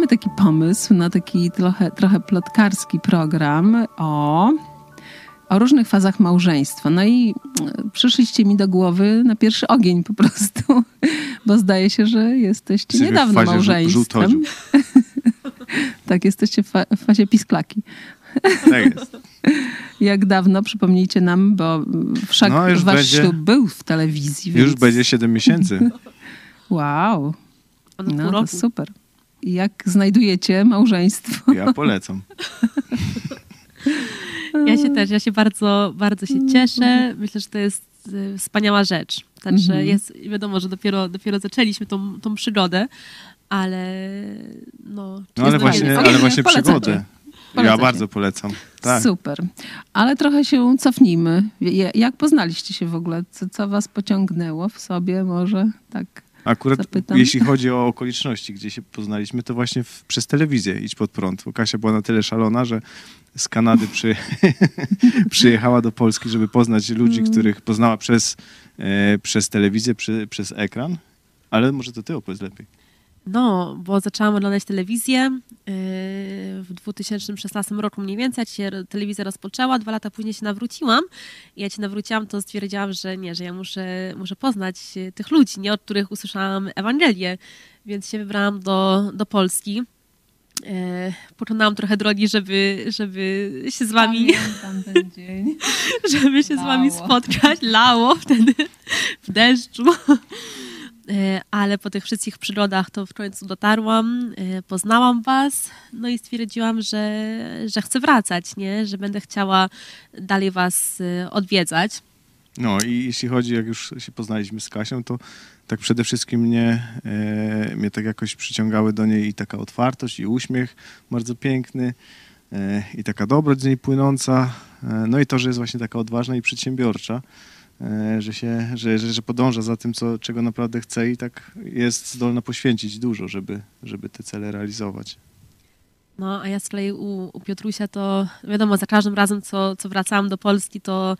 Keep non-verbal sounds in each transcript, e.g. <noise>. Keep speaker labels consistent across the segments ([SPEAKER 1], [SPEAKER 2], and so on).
[SPEAKER 1] Mamy taki pomysł na taki trochę, trochę plotkarski program o, o różnych fazach małżeństwa. No i e, przyszliście mi do głowy na pierwszy ogień po prostu, <laughs> bo zdaje się, że jesteście
[SPEAKER 2] Jesteśmy w
[SPEAKER 1] niedawno
[SPEAKER 2] fazie
[SPEAKER 1] małżeństwem. <laughs> tak, jesteście w, fa- w fazie pisklaki. <laughs>
[SPEAKER 2] Tak jest.
[SPEAKER 1] Jak dawno, przypomnijcie nam, bo wszak
[SPEAKER 2] No, już
[SPEAKER 1] wasz
[SPEAKER 2] będzie-
[SPEAKER 1] ślub był w telewizji.
[SPEAKER 2] Już
[SPEAKER 1] więc...
[SPEAKER 2] będzie 7 miesięcy.
[SPEAKER 1] Wow, no to super. Jak znajdujecie małżeństwo?
[SPEAKER 2] Ja polecam. <laughs>
[SPEAKER 3] Ja się też, ja się bardzo, bardzo się cieszę. Myślę, że to jest y, wspaniała rzecz. Także
[SPEAKER 1] Mhm.
[SPEAKER 3] jest, wiadomo, że dopiero, dopiero zaczęliśmy tą, tą przygodę, ale no...
[SPEAKER 2] No ale właśnie, ale właśnie przygodę. Ja bardzo polecam. Tak.
[SPEAKER 1] Super. Ale trochę się cofnijmy. Ja- Jak poznaliście się w ogóle? Co, co was pociągnęło w sobie może? Tak.
[SPEAKER 2] Akurat
[SPEAKER 1] Zapytam.
[SPEAKER 2] jeśli chodzi o okoliczności, gdzie się poznaliśmy, to właśnie w, przez telewizję Idź Pod Prąd. Bo Kasia była na tyle szalona, że z Kanady przy, <laughs> przyjechała do Polski, żeby poznać ludzi,
[SPEAKER 1] Mm.
[SPEAKER 2] których poznała przez, e, przez telewizję, przy, przez ekran. Ale może to ty opowiedz lepiej.
[SPEAKER 3] No, bo zaczęłam oglądać telewizję yy, w 2016 roku mniej więcej, się telewizja rozpoczęła, dwa lata później się nawróciłam i jak się nawróciłam, to stwierdziłam, że nie, że ja muszę, muszę poznać yy, tych ludzi, nie, od których usłyszałam Ewangelię, więc się wybrałam do, do Polski. Yy, Pokonałam trochę drogi, żeby, żeby się z wami,
[SPEAKER 1] ten dzień. <laughs>
[SPEAKER 3] żeby się z wami
[SPEAKER 1] Lało.
[SPEAKER 3] spotkać. Lało wtedy w deszczu. E, Ale po tych wszystkich przygodach to w końcu dotarłam, e, poznałam was, no i stwierdziłam, że, że chcę wracać, nie? że będę chciała dalej was e, odwiedzać.
[SPEAKER 2] No i jeśli chodzi, jak już się poznaliśmy z Kasią, to tak przede wszystkim mnie, e, mnie tak jakoś przyciągały do niej i taka otwartość, i uśmiech bardzo piękny, e, i taka dobroć z niej płynąca, e, no i to, że jest właśnie taka odważna i przedsiębiorcza, że, się, że, że, że podąża za tym, co, czego naprawdę chce i tak jest zdolna poświęcić dużo, żeby, żeby te cele realizować.
[SPEAKER 3] No, a ja z kolei u, u Piotrusia to wiadomo, za każdym razem, co, co wracałam do Polski, to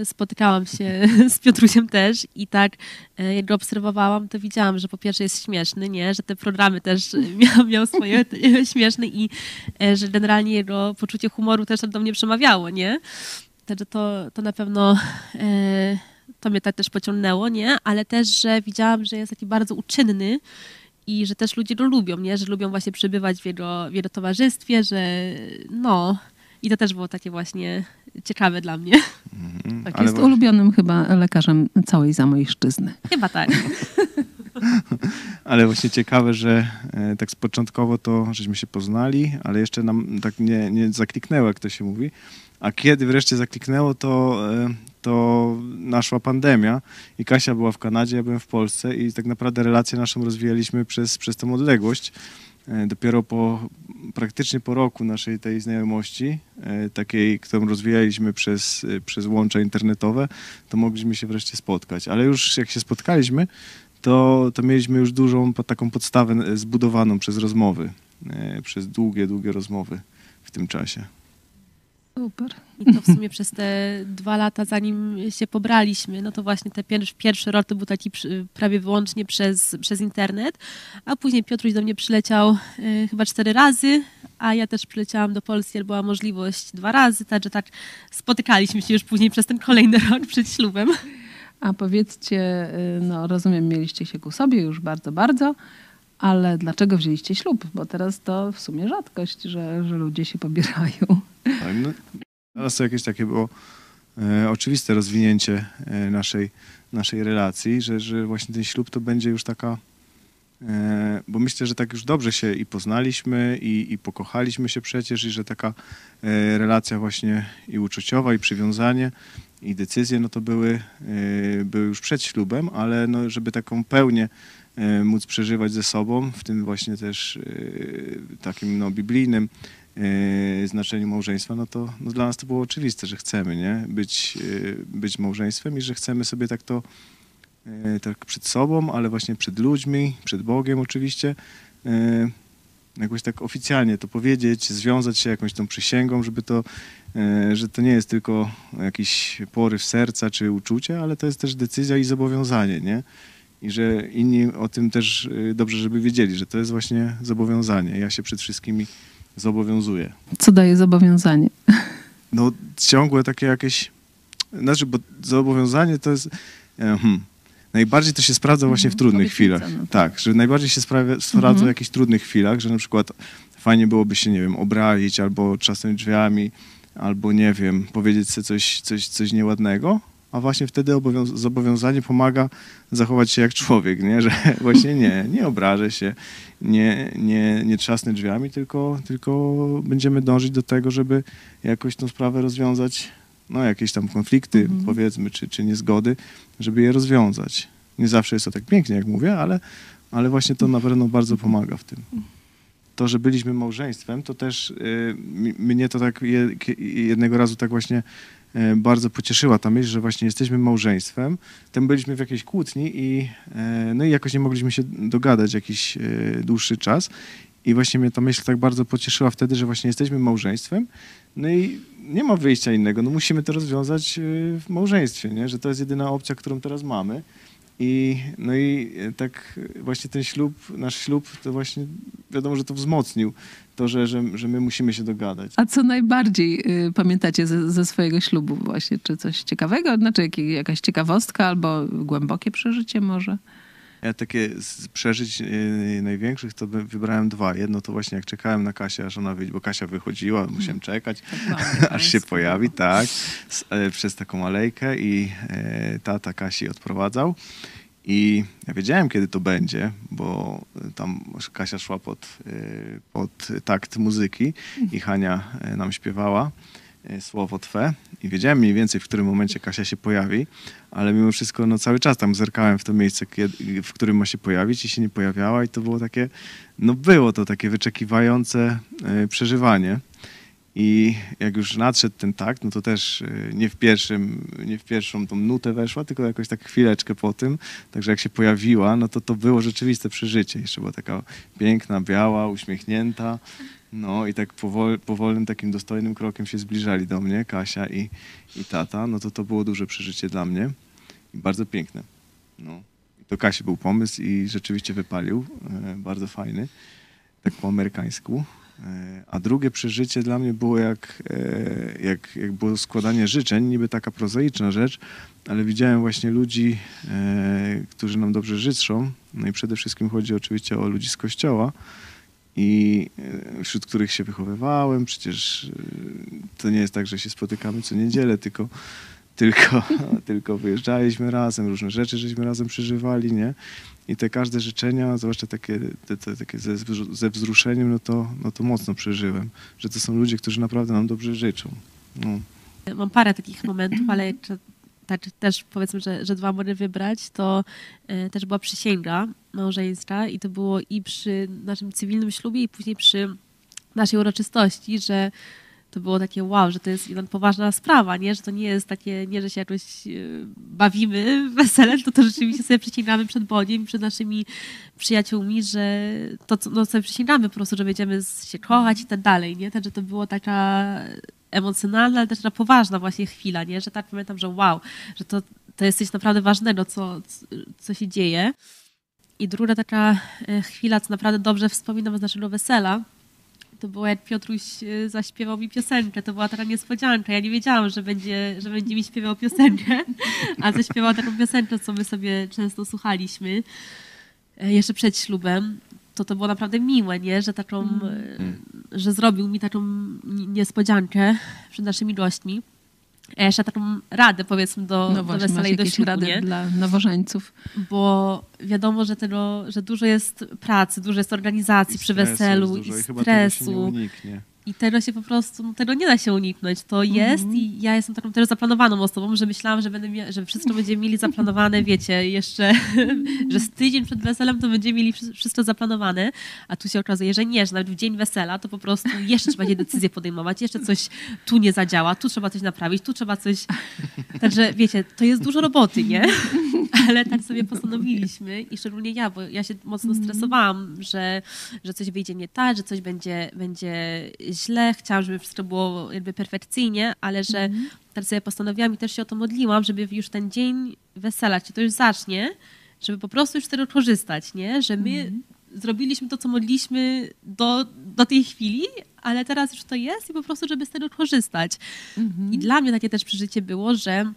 [SPEAKER 3] y, spotykałam się <laughs> z Piotrusiem też i tak y, jak go obserwowałam, to widziałam, że po pierwsze jest śmieszny, nie? że te programy też <laughs> miał, miał swoje <laughs> śmieszne i y, że generalnie jego poczucie humoru też do mnie przemawiało, nie? Także to, to na pewno y, to mnie tak też pociągnęło, nie? Ale też, że widziałam, że jest taki bardzo uczynny i że też ludzie go lubią, nie? Że lubią właśnie przebywać w jego, w jego towarzystwie, że no... I to też było takie właśnie ciekawe dla mnie.
[SPEAKER 2] Mhm.
[SPEAKER 1] Tak, jest ulubionym chyba lekarzem całej Zamojszczyzny.
[SPEAKER 3] Chyba tak.
[SPEAKER 2] Ale właśnie ciekawe, że e, tak z początkowo to żeśmy się poznali, ale jeszcze nam tak nie, nie zakliknęło, jak to się mówi. A kiedy wreszcie zakliknęło, to, e, to naszła pandemia i Kasia była w Kanadzie, ja byłem w Polsce i tak naprawdę relację naszą rozwijaliśmy przez, przez tą odległość. E, Dopiero po, praktycznie po roku naszej tej znajomości, e, takiej, którą rozwijaliśmy przez, przez łącza internetowe, to mogliśmy się wreszcie spotkać. Ale już jak się spotkaliśmy, to, to mieliśmy już dużą taką podstawę zbudowaną przez rozmowy, przez długie, długie rozmowy w tym czasie.
[SPEAKER 1] Super.
[SPEAKER 3] I to w sumie przez te dwa lata, zanim się pobraliśmy, no to właśnie ten pierwszy, pierwszy rok to był taki przy- prawie wyłącznie przez, przez internet, a później Piotruś do mnie przyleciał e, chyba cztery razy, a ja też przyleciałam do Polski, ale była możliwość dwa razy, także tak spotykaliśmy się już później przez ten kolejny rok przed ślubem.
[SPEAKER 1] A powiedzcie, y, no rozumiem, mieliście się ku sobie już bardzo, bardzo, ale dlaczego wzięliście ślub? Bo teraz to w sumie rzadkość, że, że ludzie się pobierają.
[SPEAKER 2] Teraz to jakieś takie było e, oczywiste rozwinięcie e, naszej, naszej relacji, że, że właśnie ten ślub to będzie już taka, e, bo myślę, że tak już dobrze się i poznaliśmy i, i pokochaliśmy się przecież i że taka e, relacja właśnie i uczuciowa i przywiązanie i decyzje, no to były, e, były już przed ślubem, ale no, żeby taką pełnię móc przeżywać ze sobą, w tym właśnie też takim no, biblijnym znaczeniu małżeństwa, no to no dla nas to było oczywiste, że chcemy nie? Być, e, być małżeństwem i że chcemy sobie tak to e, tak przed sobą, ale właśnie przed ludźmi, przed Bogiem oczywiście, jakoś tak oficjalnie to powiedzieć, związać się jakąś tą przysięgą, żeby to, że to nie jest tylko jakiś poryw serca czy uczucie, ale to jest też decyzja i zobowiązanie, nie? i że inni o tym też y, dobrze, żeby wiedzieli, że to jest właśnie zobowiązanie. Ja się przed wszystkimi zobowiązuję.
[SPEAKER 1] Co daje zobowiązanie? <laughs>
[SPEAKER 2] No ciągłe takie jakieś, znaczy, bo zobowiązanie to jest, e, hmm, najbardziej to się sprawdza właśnie w
[SPEAKER 1] Mhm,
[SPEAKER 2] trudnych
[SPEAKER 1] obietnica,
[SPEAKER 2] chwilach.
[SPEAKER 1] no
[SPEAKER 2] Tak, że najbardziej się sprawia, sprawdza
[SPEAKER 1] Mhm.
[SPEAKER 2] w jakichś trudnych chwilach, że na przykład fajnie byłoby się, nie wiem, obralić albo trzasnąć drzwiami, albo nie wiem, powiedzieć sobie coś, coś, coś nieładnego, a właśnie wtedy obowiąz- zobowiązanie pomaga zachować się jak człowiek, nie? że <laughs> właśnie nie, nie obrażę się, nie, nie, nie trzasnę drzwiami, tylko, tylko będziemy dążyć do tego, żeby jakoś tą sprawę rozwiązać, no jakieś tam konflikty
[SPEAKER 1] Mhm.
[SPEAKER 2] powiedzmy, czy, czy niezgody, żeby je rozwiązać. Nie zawsze jest to tak pięknie, jak mówię, ale, ale właśnie to na pewno bardzo pomaga w tym. To, że byliśmy małżeństwem, to też y, mnie to tak je, jednego razu tak właśnie bardzo pocieszyła ta myśl, że właśnie jesteśmy małżeństwem. Tam byliśmy w jakiejś kłótni i, y, no i jakoś nie mogliśmy się dogadać jakiś y, dłuższy czas. I właśnie mnie ta myśl tak bardzo pocieszyła wtedy, że właśnie jesteśmy małżeństwem. No i nie ma wyjścia innego. No musimy to rozwiązać w małżeństwie, nie? że to jest jedyna opcja, którą teraz mamy. I, no i e, tak właśnie ten ślub, nasz ślub, to właśnie wiadomo, że to wzmocnił to, że, że, że my musimy się dogadać.
[SPEAKER 1] A co najbardziej y, pamiętacie ze, ze swojego ślubu właśnie? Czy coś ciekawego? Znaczy jakie- jakaś ciekawostka albo głębokie przeżycie może?
[SPEAKER 2] Ja takie z przeżyć e, największych to by- wybrałem dwa. Jedno to właśnie jak czekałem na Kasię, aż ona wyjdzie, bo Kasia wychodziła, musiałem czekać, <laughs> aż się pojawi, tak, s- e, przez taką alejkę i e, tata Kasi odprowadzał. I ja wiedziałem, kiedy to będzie, bo tam Kasia szła pod, e, pod takt muzyki i Hania e, nam śpiewała słowo Twe i wiedziałem mniej więcej, w którym momencie Kasia się pojawi, ale mimo wszystko no, cały czas tam zerkałem w to miejsce, w którym ma się pojawić i się nie pojawiała i to było takie, no było to takie wyczekiwające e, przeżywanie. I jak już nadszedł ten takt, no to też y, nie w, pierwszym, nie w pierwszą tą nutę weszła, tylko jakoś tak chwileczkę po tym. Także jak się pojawiła, no to to było rzeczywiste przeżycie. Jeszcze była taka piękna, biała, uśmiechnięta. No i tak powol, powolnym, takim dostojnym krokiem się zbliżali do mnie, Kasia i, i tata. No to to było duże przeżycie dla mnie i bardzo piękne. No. To Kasi był pomysł i rzeczywiście wypalił. E, bardzo fajny. Tak po amerykańsku. E, A drugie przeżycie dla mnie było jak, e, jak, jak było składanie życzeń, niby taka prozaiczna rzecz, ale widziałem właśnie ludzi, e, którzy nam dobrze życzą. No i przede wszystkim chodzi oczywiście o ludzi z kościoła, i e, wśród których się wychowywałem. Przecież e, to nie jest tak, że się spotykamy co niedzielę, tylko, tylko, <laughs> tylko wyjeżdżaliśmy razem, różne rzeczy żeśmy razem przeżywali, nie? I te każde życzenia, zwłaszcza takie, te, te, takie ze, ze wzruszeniem, no to, no to mocno przeżyłem, że to są ludzie, którzy naprawdę nam dobrze życzą. No.
[SPEAKER 3] Mam parę takich momentów, ale tak, też powiedzmy, że, że dwa mogę wybrać, to e, też była przysięga małżeństwa i to było i przy naszym cywilnym ślubie i później przy naszej uroczystości, że to było takie wow, że to jest jedna poważna sprawa, nie? Że to nie jest takie, nie, że się jakoś e, bawimy <laughs> weselem, to to rzeczywiście sobie przysięgamy przed Bogiem, przed naszymi przyjaciółmi, że to no, sobie przysięgamy po prostu, że będziemy się kochać i tak dalej, nie? Także to było taka emocjonalna, ale też taka poważna właśnie chwila, nie? Że tak pamiętam, że wow, że to, to jest coś naprawdę ważnego, co, co się dzieje. I druga taka e, chwila, co naprawdę dobrze wspominam z naszego wesela, to było jak Piotruś e, zaśpiewał mi piosenkę. To była taka niespodzianka. Ja nie wiedziałam, że będzie, że będzie mi śpiewał piosenkę, a zaśpiewał taką piosenkę, co my sobie często słuchaliśmy e, jeszcze przed ślubem. To to było naprawdę miłe, nie? Że taką, e, że zrobił mi taką ni- niespodziankę przed naszymi gośćmi. Jeszcze taką radę, powiedzmy, do,
[SPEAKER 1] No
[SPEAKER 3] do wesela i do ślubu,
[SPEAKER 1] rady
[SPEAKER 3] nie?
[SPEAKER 1] dla nowożeńców?
[SPEAKER 3] bo wiadomo, że, tego, że dużo jest pracy, dużo jest organizacji
[SPEAKER 2] I
[SPEAKER 3] przy
[SPEAKER 2] stresu
[SPEAKER 3] weselu
[SPEAKER 2] jest dużo
[SPEAKER 3] i
[SPEAKER 2] i chyba tego się nie
[SPEAKER 3] stresu.
[SPEAKER 2] uniknie.
[SPEAKER 3] I tego się po prostu, no, tego nie da się uniknąć. To jest i ja jestem taką też zaplanowaną osobą, że myślałam, że, będę że wszystko będziemy mieli zaplanowane, wiecie, jeszcze, <laughs> że z tydzień przed weselem to będziemy mieli wszy- wszystko zaplanowane, a tu się okazuje, że nie, że nawet w dzień wesela to po prostu jeszcze trzeba decyzję podejmować, jeszcze coś tu nie zadziała, tu trzeba coś naprawić, tu trzeba coś... Także wiecie, to jest dużo roboty, nie? <laughs> Ale tak sobie postanowiliśmy i szczególnie ja, bo ja się mocno stresowałam, że, że coś wyjdzie nie tak, że coś będzie, będzie źle. Chciałam, żeby wszystko było jakby perfekcyjnie, ale że tak sobie postanowiłam i też się o to modliłam, żeby już ten dzień wesela, czy to już zacznie, żeby po prostu już z tego korzystać, nie? Że my
[SPEAKER 1] Mhm.
[SPEAKER 3] zrobiliśmy to, co mogliśmy do, do tej chwili, ale teraz już to jest i po prostu, żeby z tego korzystać.
[SPEAKER 1] Mhm.
[SPEAKER 3] I dla mnie takie też przeżycie było, że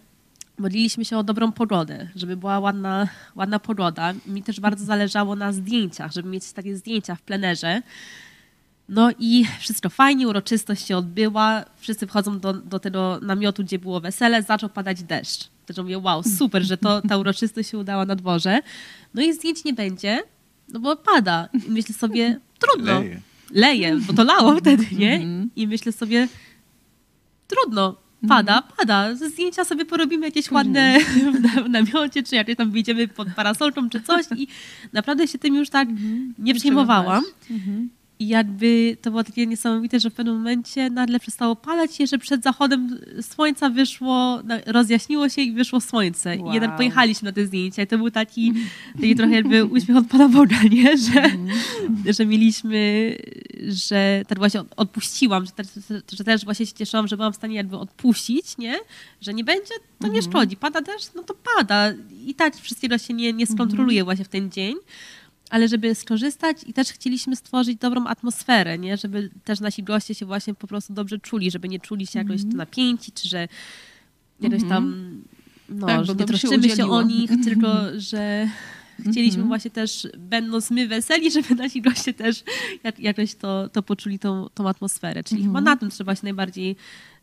[SPEAKER 3] modliliśmy się o dobrą pogodę, żeby była ładna, ładna pogoda. Mi też bardzo zależało na zdjęciach, żeby mieć takie zdjęcia w plenerze. No i wszystko fajnie, uroczystość się odbyła, wszyscy wchodzą do, do tego namiotu, gdzie było wesele, zaczął padać deszcz. Też mówię, wow, super, że to, ta uroczystość się udała na dworze. No i zdjęć nie będzie, no bo pada. I myślę sobie, trudno.
[SPEAKER 2] Leje.
[SPEAKER 3] Leje, bo to lało wtedy, nie? I myślę sobie, trudno, pada, pada. Ze zdjęcia sobie porobimy jakieś ładne <laughs> w na- w namiocie, czy jakieś tam wyjdziemy pod parasolką, czy coś. I naprawdę się tym już tak nie przejmowałam.
[SPEAKER 1] Mhm.
[SPEAKER 3] I jakby to było takie niesamowite, że w pewnym momencie nagle przestało padać że przed zachodem słońca wyszło, rozjaśniło się i wyszło słońce.
[SPEAKER 1] Wow.
[SPEAKER 3] I jednak pojechaliśmy na te zdjęcia i to był taki, taki trochę jakby uśmiech od Pana Boga, <laughs> nie? Że, że mieliśmy, że tak właśnie od- odpuściłam, że też, że też właśnie się cieszyłam, że byłam w stanie jakby odpuścić, nie? Że nie będzie, to nie szkodzi. Pada deszcz, no to pada. I tak wszystkiego się nie, nie skontroluje właśnie w ten dzień ale żeby skorzystać i też chcieliśmy stworzyć dobrą atmosferę, nie? żeby też nasi goście się właśnie po prostu dobrze czuli, żeby nie czuli się jakoś
[SPEAKER 1] Mhm.
[SPEAKER 3] napięci, czy że jakoś tam, no,
[SPEAKER 1] Tak,
[SPEAKER 3] że nie
[SPEAKER 1] się
[SPEAKER 3] troszczymy się
[SPEAKER 1] udzieliło.
[SPEAKER 3] o nich, tylko że chcieliśmy
[SPEAKER 1] Mhm.
[SPEAKER 3] właśnie też, będąc my weseli, <laughs> żeby nasi goście też jak, jakoś to, to poczuli tą, tą atmosferę. Czyli chyba
[SPEAKER 1] Mhm.
[SPEAKER 3] na tym trzeba się najbardziej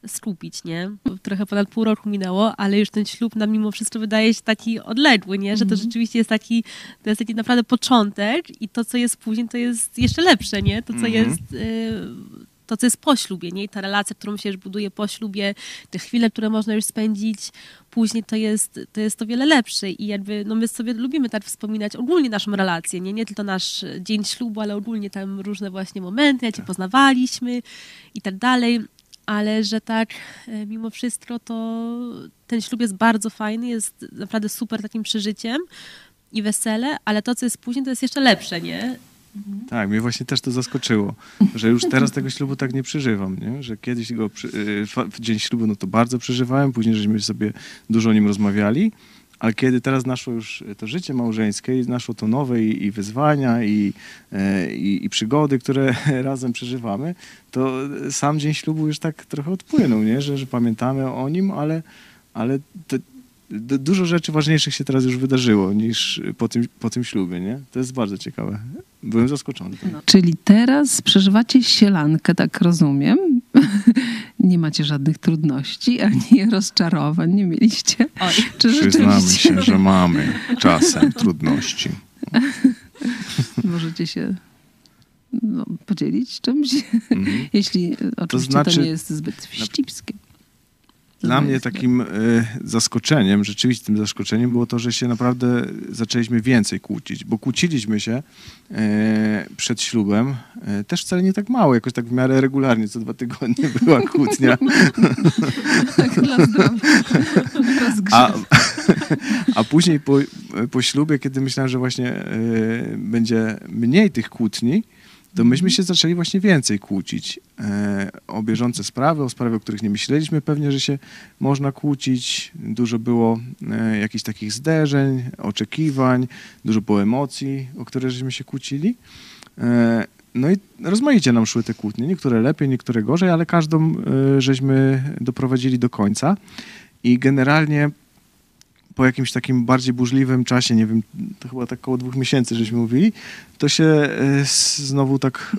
[SPEAKER 3] skupić, nie? Trochę ponad pół roku minęło, ale już ten ślub nam mimo wszystko wydaje się taki odległy, nie? Że to
[SPEAKER 1] Mhm.
[SPEAKER 3] rzeczywiście jest taki, to jest taki naprawdę początek i to, co jest później, to jest jeszcze lepsze, nie? To, co
[SPEAKER 2] Mhm.
[SPEAKER 3] jest... y, to, co jest po ślubie, nie? I ta relacja, którą się już buduje po ślubie, te chwile, które można już spędzić później, to jest to, jest to wiele lepsze. I jakby, no my sobie lubimy tak wspominać ogólnie naszą relację, nie? Nie tylko nasz dzień ślubu, ale ogólnie tam różne właśnie momenty, jak się poznawaliśmy i tak dalej. Ale że tak, e, mimo wszystko, to ten ślub jest bardzo fajny, jest naprawdę super takim przeżyciem i wesele, ale to, co jest później, to jest jeszcze lepsze, nie?
[SPEAKER 2] Tak, mnie właśnie też to zaskoczyło, że już teraz tego ślubu tak nie przeżywam, nie? że kiedyś go y, w dzień ślubu no to bardzo przeżywałem, później żeśmy sobie dużo o nim rozmawiali, ale kiedy teraz naszło już to życie małżeńskie i naszło to nowe i, i wyzwania i, e, i, i przygody, które <laughs> razem przeżywamy, to sam dzień ślubu już tak trochę odpłynął, nie? Że, że pamiętamy o nim, ale, ale dużo rzeczy ważniejszych się teraz już wydarzyło niż po tym, po tym ślubie, nie? To jest bardzo ciekawe. Byłem zaskoczony.
[SPEAKER 1] No. Czyli teraz przeżywacie sielankę, tak rozumiem. <laughs> nie macie żadnych trudności ani <laughs> rozczarowań, nie mieliście?
[SPEAKER 3] Oj.
[SPEAKER 1] Czy
[SPEAKER 2] Przyznamy
[SPEAKER 1] rzeczywiście
[SPEAKER 2] się, że mamy czasem trudności. <laughs>
[SPEAKER 1] możecie się no, podzielić czymś?
[SPEAKER 2] Mhm.
[SPEAKER 1] Jeśli e, oczywiście to,
[SPEAKER 2] znaczy-
[SPEAKER 1] nie jest zbyt wścibskie.
[SPEAKER 2] Dla mnie takim e, zaskoczeniem, rzeczywistym zaskoczeniem było to, że się naprawdę zaczęliśmy więcej kłócić, bo kłóciliśmy się e, przed ślubem, e, też wcale nie tak mało, jakoś tak w miarę regularnie, co dwa tygodnie <laughs> była kłótnia.
[SPEAKER 1] Tak, dla.
[SPEAKER 2] A, a później po, po ślubie, kiedy myślałem, że właśnie będzie mniej tych kłótni, to myśmy się zaczęli właśnie więcej kłócić e, o bieżące sprawy, o sprawy, o których nie myśleliśmy pewnie, że się można kłócić. Dużo było e, jakichś takich zderzeń, oczekiwań, dużo było emocji, o które żeśmy się kłócili. E, no i rozmaicie nam szły te kłótnie, niektóre lepiej, niektóre gorzej, ale każdą e, żeśmy doprowadzili do końca. I generalnie po jakimś takim bardziej burzliwym czasie, nie wiem, to chyba tak około dwóch miesięcy, żeśmy mówili, to się e, znowu tak,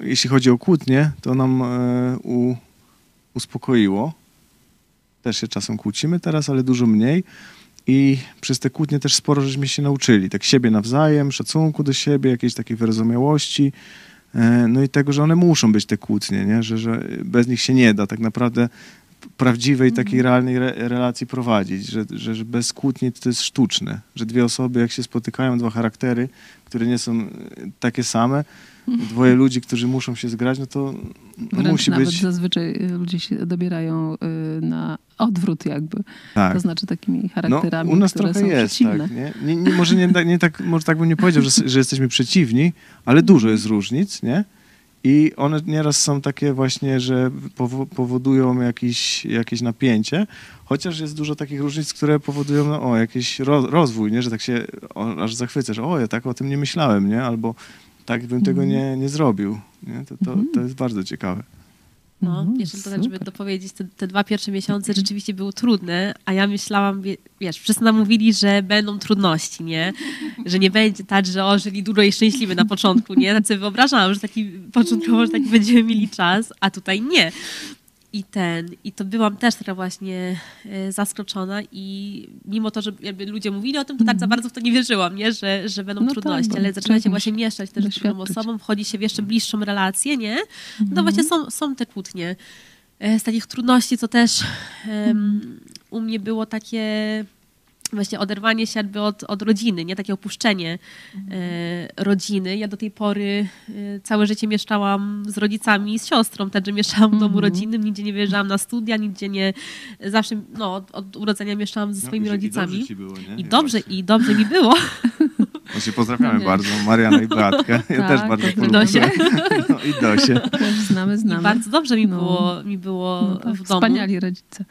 [SPEAKER 2] e, jeśli chodzi o kłótnie, to nam e, uspokoiło. Też się czasem kłócimy teraz, ale dużo mniej. I przez te kłótnie też sporo żeśmy się nauczyli. Tak siebie nawzajem, szacunku do siebie, jakiejś takiej wyrozumiałości. No i tego, że one muszą być te kłótnie, nie? Że, że bez nich się nie da tak naprawdę prawdziwej, takiej realnej re, relacji prowadzić, że, że, że bez kłótni to jest sztuczne, że dwie osoby jak się spotykają, dwa charaktery, które nie są e, takie same, dwoje ludzi, którzy muszą się zgrać, no to
[SPEAKER 1] Wręcz
[SPEAKER 2] musi
[SPEAKER 1] nawet
[SPEAKER 2] być...
[SPEAKER 1] zazwyczaj e, ludzie się dobierają y, na odwrót jakby.
[SPEAKER 2] Tak.
[SPEAKER 1] To znaczy takimi
[SPEAKER 2] No,
[SPEAKER 1] charakterami,
[SPEAKER 2] u nas
[SPEAKER 1] które
[SPEAKER 2] trochę
[SPEAKER 1] są
[SPEAKER 2] jest,
[SPEAKER 1] przeciwne.
[SPEAKER 2] tak. Nie? Nie, nie, może, nie, tak- nie tak, może tak bym nie powiedział, że, że jesteśmy przeciwni, ale dużo jest różnic, nie? I one nieraz są takie właśnie, że powo- powodują jakiś, jakieś napięcie, chociaż jest dużo takich różnic, które powodują no, o, jakiś ro- rozwój, nie? że tak się o, aż zachwycasz, o, ja tak o tym nie myślałem, nie? albo tak bym tego nie, nie zrobił. Nie? To, to, to jest bardzo ciekawe.
[SPEAKER 3] No,
[SPEAKER 1] Mhm,
[SPEAKER 3] jeszcze to tak, żeby dopowiedzieć, te, te dwa pierwsze miesiące rzeczywiście były trudne, a ja myślałam, wie- wiesz, wszyscy nam mówili, że będą trudności, nie? Że nie będzie tak, że o, żyli długo i szczęśliwy na początku, nie? Tak sobie wyobrażałam, że taki początkowo, że taki będziemy mieli czas, a tutaj nie. I ten, i to byłam też trochę właśnie e, zaskoczona i mimo to, że ludzie mówili o tym, to tak za bardzo w to nie wierzyłam, nie? Że, że będą
[SPEAKER 1] No tak,
[SPEAKER 3] trudności,
[SPEAKER 1] bo
[SPEAKER 3] ale zaczyna się właśnie mieszać też z drugą osobą, wchodzi się w jeszcze bliższą relację, nie? No
[SPEAKER 1] Mhm.
[SPEAKER 3] właśnie są, są te kłótnie. E, Z takich trudności, co też em, u mnie było takie właśnie oderwanie się jakby od, od rodziny, nie takie opuszczenie e, rodziny. Ja do tej pory e, całe życie mieszkałam z rodzicami i z siostrą, także mieszkałam w domu
[SPEAKER 1] Mhm.
[SPEAKER 3] rodzinnym, nigdzie nie wyjeżdżałam na studia, nigdzie nie, zawsze, no od, od urodzenia mieszkałam ze swoimi
[SPEAKER 2] No i- i
[SPEAKER 3] rodzicami.
[SPEAKER 2] dobrze ci było, nie?
[SPEAKER 3] I dobrze, i dobrze mi było.
[SPEAKER 2] Właśnie pozdrawiamy
[SPEAKER 1] No
[SPEAKER 2] bardzo Mariana i Beatkę. Ja
[SPEAKER 1] Tak,
[SPEAKER 2] też bardzo polubiłem. No i Dosię.
[SPEAKER 1] Też znamy,
[SPEAKER 3] I
[SPEAKER 1] znamy.
[SPEAKER 3] bardzo dobrze mi
[SPEAKER 1] No.
[SPEAKER 3] było, mi było
[SPEAKER 1] no tak,
[SPEAKER 3] w domu.
[SPEAKER 1] Wspaniali rodzice.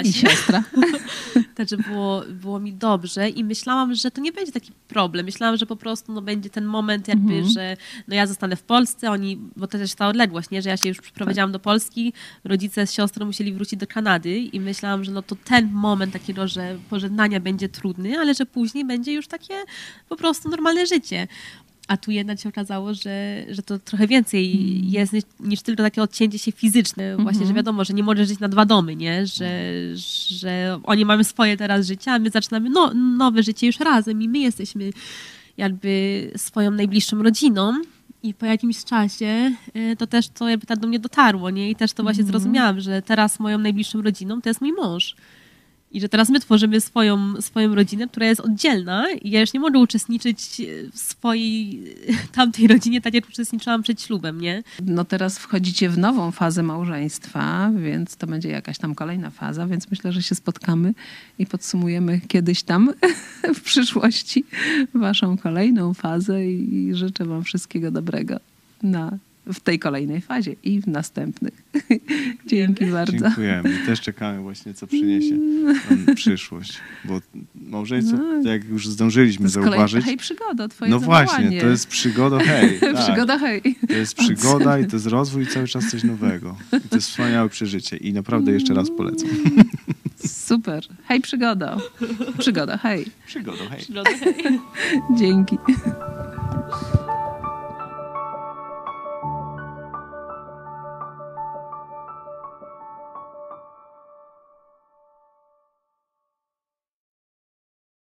[SPEAKER 1] I
[SPEAKER 3] Właśnie.
[SPEAKER 1] siostra. <laughs>
[SPEAKER 3] Także było, było mi dobrze i myślałam, że to nie będzie taki problem. Myślałam, że po prostu no, będzie ten moment jakby,
[SPEAKER 1] Mhm.
[SPEAKER 3] że no, ja zostanę w Polsce, oni, bo to też ta odległość, nie? że ja się już przeprowadziłam do Polski, rodzice z siostrą musieli wrócić do Kanady i myślałam, że no to ten moment takiego, że pożegnania będzie trudny, ale że później będzie już takie po prostu normalne życie. A tu jednak się okazało, że, że to trochę więcej
[SPEAKER 1] Mm.
[SPEAKER 3] jest niż, niż tylko takie odcięcie się fizyczne. Właśnie,
[SPEAKER 1] Mhm.
[SPEAKER 3] że wiadomo, że nie możesz żyć na dwa domy, nie? Że, że oni mamy swoje teraz życie, a my zaczynamy no, nowe życie już razem i my jesteśmy jakby swoją najbliższą rodziną. I po jakimś czasie y, to też to jakby tak do mnie dotarło, nie? I też to właśnie
[SPEAKER 1] Mhm.
[SPEAKER 3] zrozumiałam, że teraz moją najbliższą rodziną to jest mój mąż. I że teraz my tworzymy swoją, swoją rodzinę, która jest oddzielna i ja już nie mogę uczestniczyć w swojej <laughs> tamtej rodzinie, tak jak uczestniczyłam przed ślubem, nie?
[SPEAKER 1] No teraz wchodzicie w nową fazę małżeństwa, więc to będzie jakaś tam kolejna faza, więc myślę, że się spotkamy i podsumujemy kiedyś tam <laughs> w przyszłości waszą kolejną fazę i życzę wam wszystkiego dobrego na, w tej kolejnej fazie i w następnych. <laughs> Dzięki bardzo.
[SPEAKER 2] Dziękujemy. Też czekamy właśnie, co przyniesie nam przyszłość. Bo małżeństwo,
[SPEAKER 1] No.
[SPEAKER 2] jak już zdążyliśmy
[SPEAKER 1] To
[SPEAKER 2] zauważyć,
[SPEAKER 1] hej, przygoda, twoje
[SPEAKER 2] no
[SPEAKER 1] zawołanie.
[SPEAKER 2] właśnie, to jest przygoda, <laughs> hej. tak.
[SPEAKER 1] Przygoda, hej.
[SPEAKER 2] To jest przygoda i to jest rozwój i cały czas coś nowego. I to jest wspaniałe przeżycie i naprawdę jeszcze raz polecam. <laughs>
[SPEAKER 1] Super. Hej, przygoda. Przygoda, hej.
[SPEAKER 2] Przygoda, hej.
[SPEAKER 1] Dzięki.